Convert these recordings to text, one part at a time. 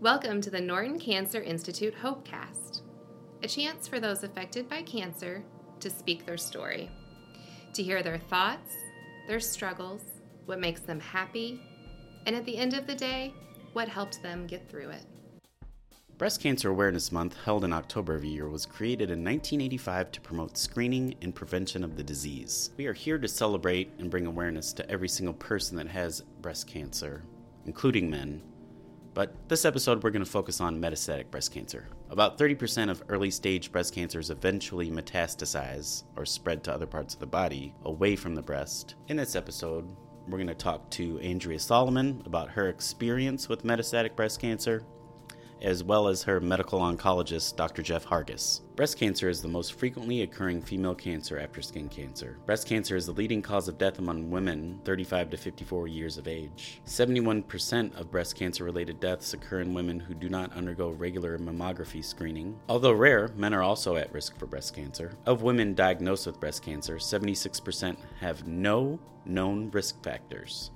Welcome to the Norton Cancer Institute Hopecast, a chance for those affected by cancer to speak their story, to hear their thoughts, their struggles, what makes them happy, and at the end of the day, what helped them get through it. Breast Cancer Awareness Month, held in October of a year, was created in 1985 to promote screening and prevention of the disease. We are here to celebrate and bring awareness to every single person that has breast cancer, including men. But this episode, we're going to focus on metastatic breast cancer. About 30% of early stage breast cancers eventually metastasize or spread to other parts of the body away from the breast. In this episode, we're going to talk to Andrea Solomon about her experience with metastatic breast cancer as well as her medical oncologist, Dr. Jeff Hargis. Breast cancer is the most frequently occurring female cancer after skin cancer. Breast cancer is the leading cause of death among women 35 to 54 years of age. 71% of breast cancer related deaths occur in women who do not undergo regular mammography screening. Although rare, men are also at risk for breast cancer. Of women diagnosed with breast cancer, 76% have no known risk factors.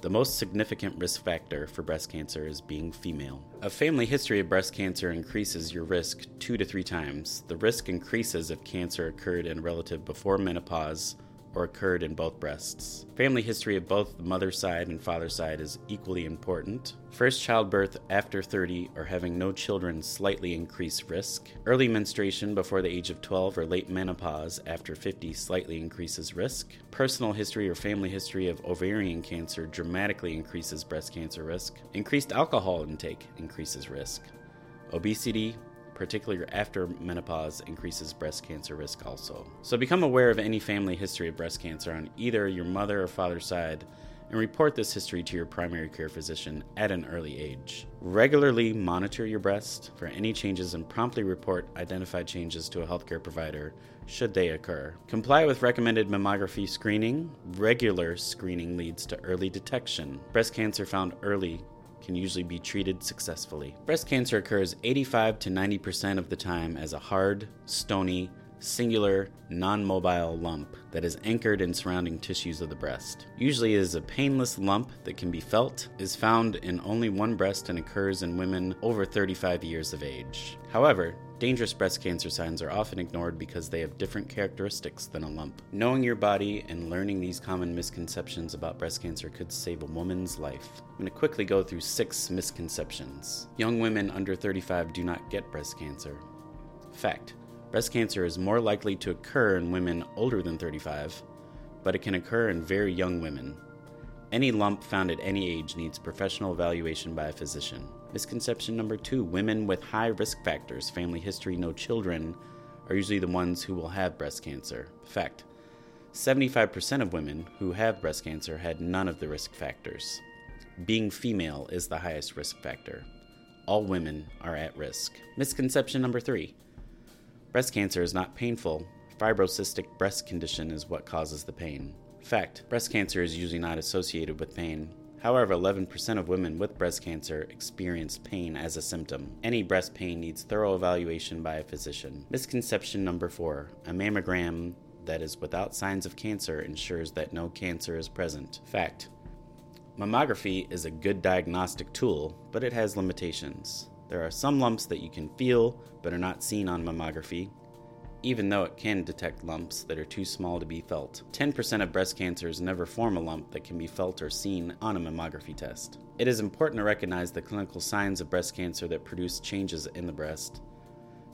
The most significant risk factor for breast cancer is being female. A family history of breast cancer increases your risk two to three times. The risk increases if cancer occurred in a relative before menopause or occurred in both breasts. Family history of both the mother's side and father's side is equally important. First childbirth after 30 or having no children slightly increase risk. Early menstruation before the age of 12 or late menopause after 50 slightly increases risk. Personal history or family history of ovarian cancer dramatically increases breast cancer risk. Increased alcohol intake increases risk. Obesity, particularly after menopause, increases breast cancer risk also. So become aware of any family history of breast cancer on either your mother or father's side and report this history to your primary care physician at an early age. Regularly monitor your breast for any changes and promptly report identified changes to a healthcare provider should they occur. Comply with recommended mammography screening. Regular screening leads to early detection. Breast cancer found early can usually be treated successfully. Breast cancer occurs 85 to 90% of the time as a hard, stony, singular, non mobile lump that is anchored in surrounding tissues of the breast. Usually it is a painless lump that can be felt, is found in only one breast, and occurs in women over 35 years of age. However, Dangerous breast cancer signs are often ignored because they have different characteristics than a lump. Knowing your body and learning these common misconceptions about breast cancer could save a woman's life. I'm going to quickly go through six misconceptions. Young women under 35 do not get breast cancer. Fact Breast cancer is more likely to occur in women older than 35, but it can occur in very young women. Any lump found at any age needs professional evaluation by a physician. Misconception number two women with high risk factors, family history, no children, are usually the ones who will have breast cancer. Fact 75% of women who have breast cancer had none of the risk factors. Being female is the highest risk factor. All women are at risk. Misconception number three breast cancer is not painful. Fibrocystic breast condition is what causes the pain. Fact breast cancer is usually not associated with pain. However, 11% of women with breast cancer experience pain as a symptom. Any breast pain needs thorough evaluation by a physician. Misconception number four a mammogram that is without signs of cancer ensures that no cancer is present. Fact Mammography is a good diagnostic tool, but it has limitations. There are some lumps that you can feel but are not seen on mammography, even though it can detect lumps that are too small to be felt. 10% of breast cancers never form a lump that can be felt or seen on a mammography test. It is important to recognize the clinical signs of breast cancer that produce changes in the breast.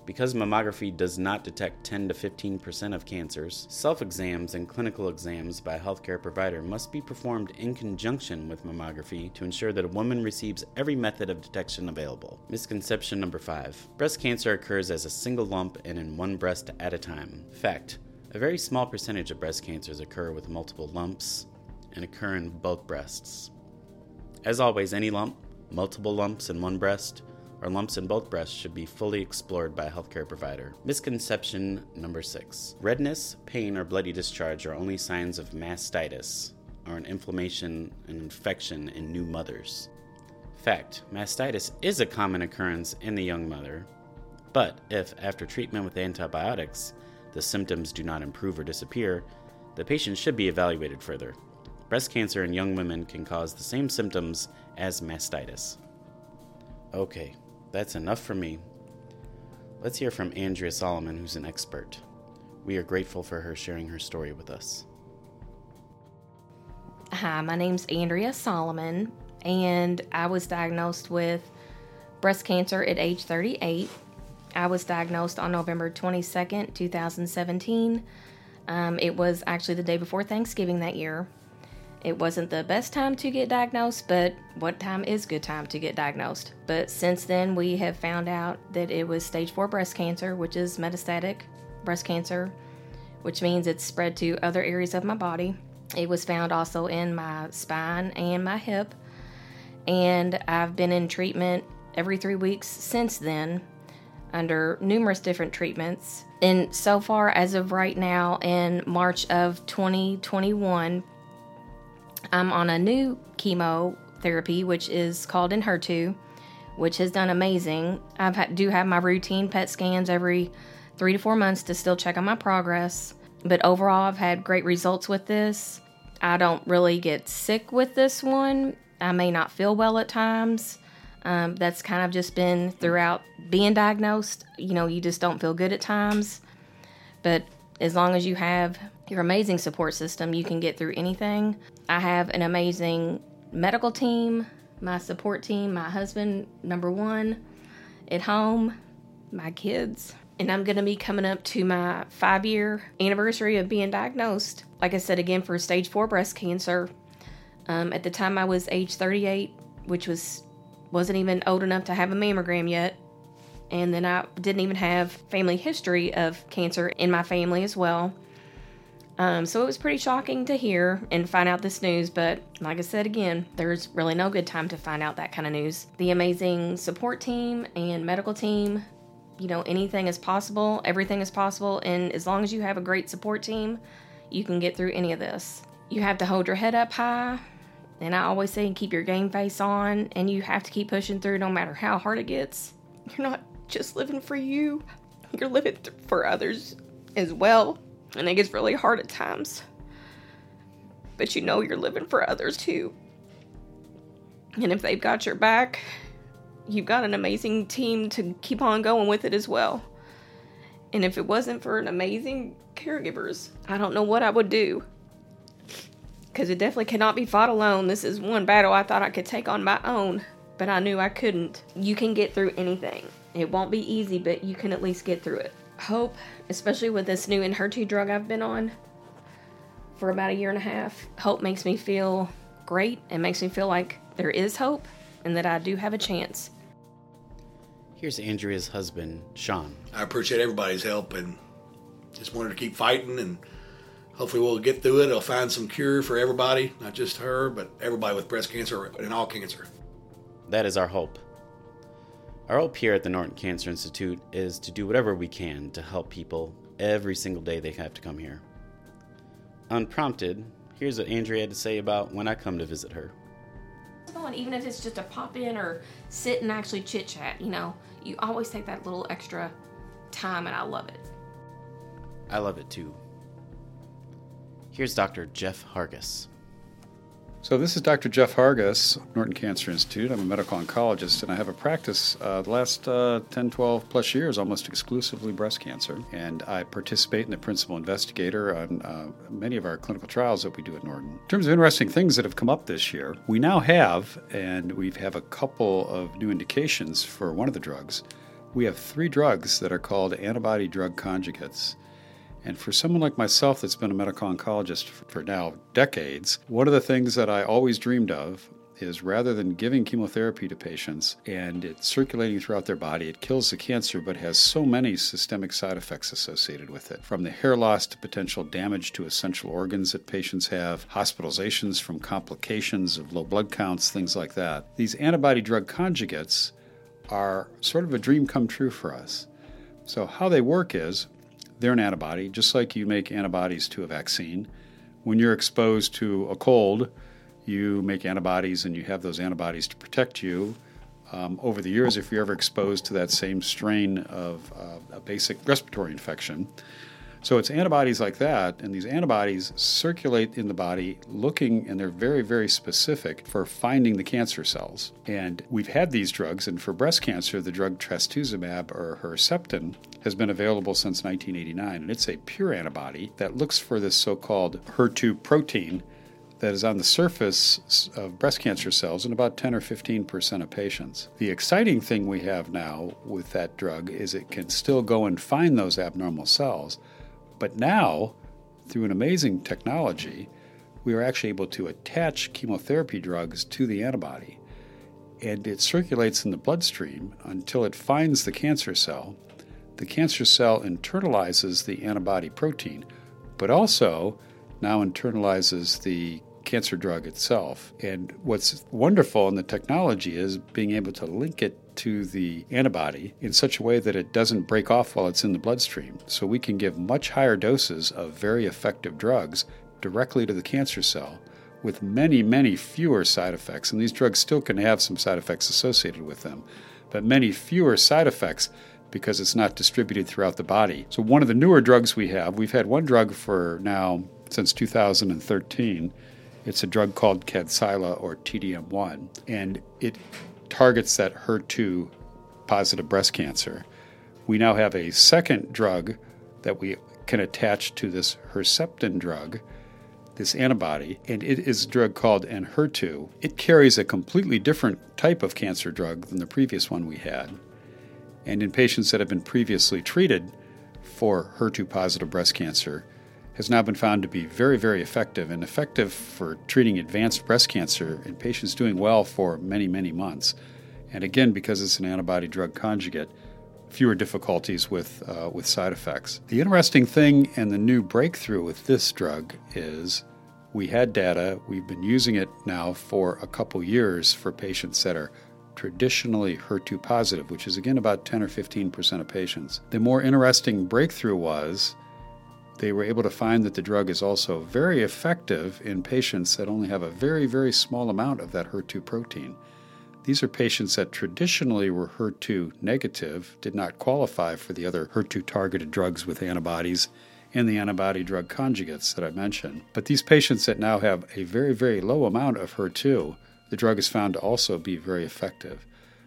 Because mammography does not detect 10 to 15% of cancers, self exams and clinical exams by a healthcare provider must be performed in conjunction with mammography to ensure that a woman receives every method of detection available. Misconception number five breast cancer occurs as a single lump and in one breast at a time. Fact a very small percentage of breast cancers occur with multiple lumps and occur in both breasts. As always, any lump, multiple lumps in one breast, or lumps in both breasts should be fully explored by a healthcare provider. Misconception number six redness, pain, or bloody discharge are only signs of mastitis, or an inflammation and infection in new mothers. Fact mastitis is a common occurrence in the young mother, but if, after treatment with antibiotics, the symptoms do not improve or disappear, the patient should be evaluated further. Breast cancer in young women can cause the same symptoms as mastitis. Okay, that's enough for me. Let's hear from Andrea Solomon, who's an expert. We are grateful for her sharing her story with us. Hi, my name's Andrea Solomon, and I was diagnosed with breast cancer at age 38. I was diagnosed on November 22nd, 2017. Um, it was actually the day before Thanksgiving that year. It wasn't the best time to get diagnosed, but what time is good time to get diagnosed? But since then, we have found out that it was stage 4 breast cancer, which is metastatic breast cancer, which means it's spread to other areas of my body. It was found also in my spine and my hip, and I've been in treatment every three weeks since then under numerous different treatments. And so far, as of right now, in March of 2021, I'm on a new chemotherapy, which is called Enhertu, which has done amazing. I do have my routine PET scans every three to four months to still check on my progress. But overall, I've had great results with this. I don't really get sick with this one. I may not feel well at times. Um, that's kind of just been throughout being diagnosed. You know, you just don't feel good at times. But as long as you have your amazing support system, you can get through anything. I have an amazing medical team, my support team, my husband, number one, at home, my kids. And I'm going to be coming up to my five year anniversary of being diagnosed. Like I said, again, for stage four breast cancer. Um, at the time, I was age 38, which was wasn't even old enough to have a mammogram yet. And then I didn't even have family history of cancer in my family as well. Um, so it was pretty shocking to hear and find out this news, but like I said again, there's really no good time to find out that kind of news. The amazing support team and medical team, you know, anything is possible, everything is possible, and as long as you have a great support team, you can get through any of this. You have to hold your head up high, and I always say keep your game face on, and you have to keep pushing through no matter how hard it gets. You're not just living for you, you're living for others as well and it gets really hard at times. But you know you're living for others too. And if they've got your back, you've got an amazing team to keep on going with it as well. And if it wasn't for an amazing caregivers, I don't know what I would do. Because it definitely cannot be fought alone. This is one battle I thought I could take on my own, but I knew I couldn't. You can get through anything. It won't be easy, but you can at least get through it hope, especially with this new Enhertu drug I've been on for about a year and a half. Hope makes me feel great and makes me feel like there is hope and that I do have a chance. Here's Andrea's husband, Sean. I appreciate everybody's help and just wanted to keep fighting and hopefully we'll get through it. I'll find some cure for everybody, not just her, but everybody with breast cancer and all cancer. That is our hope. Our hope here at the Norton Cancer Institute is to do whatever we can to help people every single day they have to come here. Unprompted, here's what Andrea had to say about when I come to visit her. Even if it's just a pop in or sit and actually chit chat, you know, you always take that little extra time, and I love it. I love it too. Here's Dr. Jeff Hargis. So, this is Dr. Jeff Hargis, Norton Cancer Institute. I'm a medical oncologist, and I have a practice uh, the last uh, 10, 12 plus years almost exclusively breast cancer. And I participate in the principal investigator on uh, many of our clinical trials that we do at Norton. In terms of interesting things that have come up this year, we now have, and we have a couple of new indications for one of the drugs. We have three drugs that are called antibody drug conjugates. And for someone like myself that's been a medical oncologist for now decades, one of the things that I always dreamed of is rather than giving chemotherapy to patients and it's circulating throughout their body, it kills the cancer but has so many systemic side effects associated with it. From the hair loss to potential damage to essential organs that patients have, hospitalizations from complications of low blood counts, things like that. These antibody drug conjugates are sort of a dream come true for us. So, how they work is they're an antibody, just like you make antibodies to a vaccine. When you're exposed to a cold, you make antibodies and you have those antibodies to protect you. Um, over the years, if you're ever exposed to that same strain of uh, a basic respiratory infection, So it's antibodies like that, and these antibodies circulate in the body looking, and they're very, very specific for finding the cancer cells. And we've had these drugs, and for breast cancer, the drug trastuzumab or Herceptin has been available since 1989, and it's a pure antibody that looks for this so called HER2 protein that is on the surface of breast cancer cells in about 10 or 15 percent of patients. The exciting thing we have now with that drug is it can still go and find those abnormal cells, but now, through an amazing technology, we are actually able to attach chemotherapy drugs to the antibody. And it circulates in the bloodstream until it finds the cancer cell. The cancer cell internalizes the antibody protein, but also now internalizes the cancer drug itself. And what's wonderful in the technology is being able to link it to the antibody in such a way that it doesn't break off while it's in the bloodstream. So we can give much higher doses of very effective drugs directly to the cancer cell with many, many fewer side effects. And these drugs still can have some side effects associated with them, but many fewer side effects because it's not distributed throughout the body. So, one of the newer drugs we have, we've had one drug for now since 2013. It's a drug called Kadcyla or TDM1, and it targets that HER2 positive breast cancer. We now have a second drug that we can attach to this Herceptin drug, this antibody, and it is a drug called Enhertu. It carries a completely different type of cancer drug than the previous one we had. And in patients that have been previously treated for HER2 positive breast cancer, has now been found to be very, very effective and effective for treating advanced breast cancer in patients doing well for many, many months. And again, because it's an antibody drug conjugate, fewer difficulties with, uh, with side effects. The interesting thing and the new breakthrough with this drug is we had data, we've been using it now for a couple years for patients that are traditionally HER2 positive, which is again about 10 or 15 percent of patients. The more interesting breakthrough was they were able to find that the drug is also very effective in patients that only have a very, very small amount of that HER2 protein. These are patients that traditionally were HER2 negative, did not qualify for the other HER2 targeted drugs with antibodies and the antibody drug conjugates that I mentioned. But these patients that now have a very, very low amount of HER2, the drug is found to also be very effective.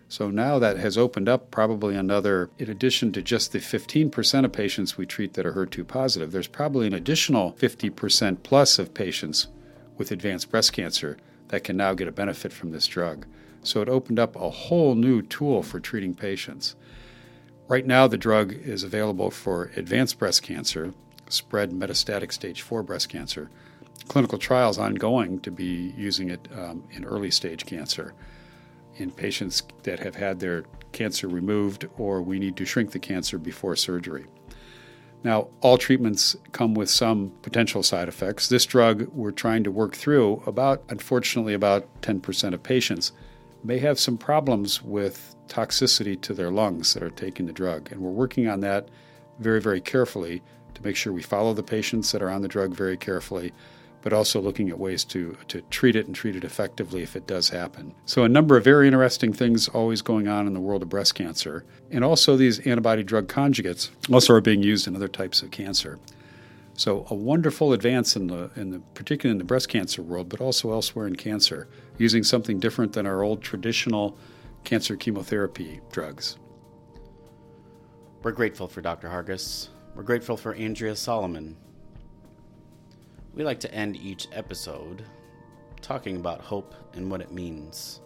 So now that has opened up probably another, in addition to just the 15% of patients we treat that are HER2 positive, there's probably an additional 50% plus of patients with advanced breast cancer that can now get a benefit from this drug. So it opened up a whole new tool for treating patients. Right now, the drug is available for advanced breast cancer, spread metastatic stage 4 breast cancer. Clinical trials ongoing to be using it um, in early stage cancer in patients that have had their cancer removed or we need to shrink the cancer before surgery. Now, all treatments come with some potential side effects. This drug we're trying to work through, about unfortunately about 10% of patients may have some problems with toxicity to their lungs that are taking the drug. And we're working on that very, very carefully to make sure we follow the patients that are on the drug very carefully but also looking at ways to, to treat it and treat it effectively if it does happen. So, a number of very interesting things always going on in the world of breast cancer. And also, these antibody drug conjugates also are being used in other types of cancer. So, a wonderful advance in the, in the particularly in the breast cancer world, but also elsewhere in cancer, using something different than our old traditional cancer chemotherapy drugs. We're grateful for Dr. Hargis. We're grateful for Andrea Solomon, we like to end each episode talking about hope and what it means.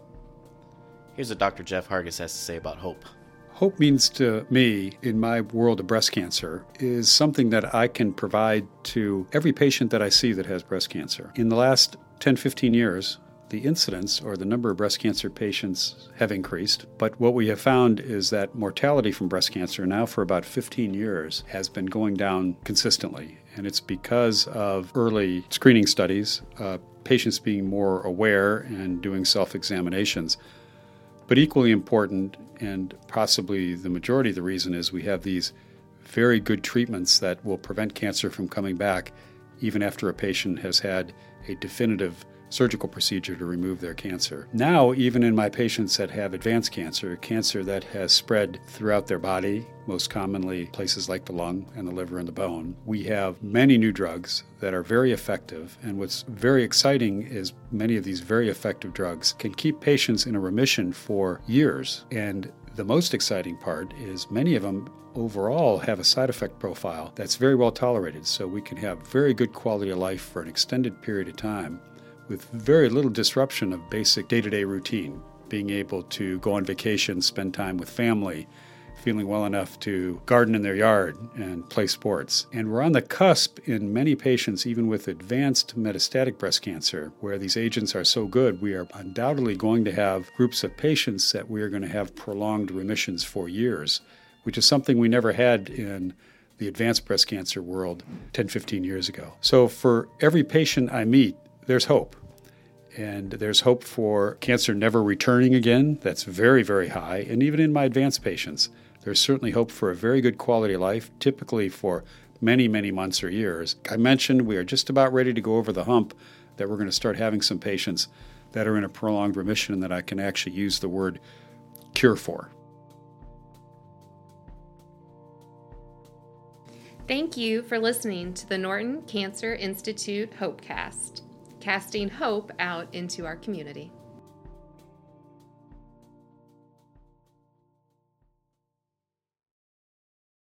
Here's what Dr. Jeff Hargis has to say about hope. Hope means to me, in my world of breast cancer, is something that I can provide to every patient that I see that has breast cancer. In the last 10, 15 years, the incidence or the number of breast cancer patients have increased. But what we have found is that mortality from breast cancer now for about 15 years has been going down consistently. And it's because of early screening studies, uh, patients being more aware and doing self examinations. But equally important, and possibly the majority of the reason, is we have these very good treatments that will prevent cancer from coming back even after a patient has had a definitive surgical procedure to remove their cancer. Now, even in my patients that have advanced cancer, cancer that has spread throughout their body, most commonly places like the lung and the liver and the bone, we have many new drugs that are very effective. And what's very exciting is many of these very effective drugs can keep patients in a remission for years. And the most exciting part is many of them overall have a side effect profile that's very well tolerated, so we can have very good quality of life for an extended period of time with very little disruption of basic day to day routine. Being able to go on vacation, spend time with family, feeling well enough to garden in their yard and play sports. And we're on the cusp in many patients, even with advanced metastatic breast cancer, where these agents are so good, we are undoubtedly going to have groups of patients that we are going to have prolonged remissions for years, which is something we never had in the advanced breast cancer world 10, 15 years ago. So for every patient I meet, there's hope and there's hope for cancer never returning again. That's very, very high. And even in my advanced patients, there's certainly hope for a very good quality of life, typically for many, many months or years. I mentioned we are just about ready to go over the hump that we're going to start having some patients that are in a prolonged remission that I can actually use the word cure for. Thank you for listening to the Norton Cancer Institute Hopecast casting hope out into our community.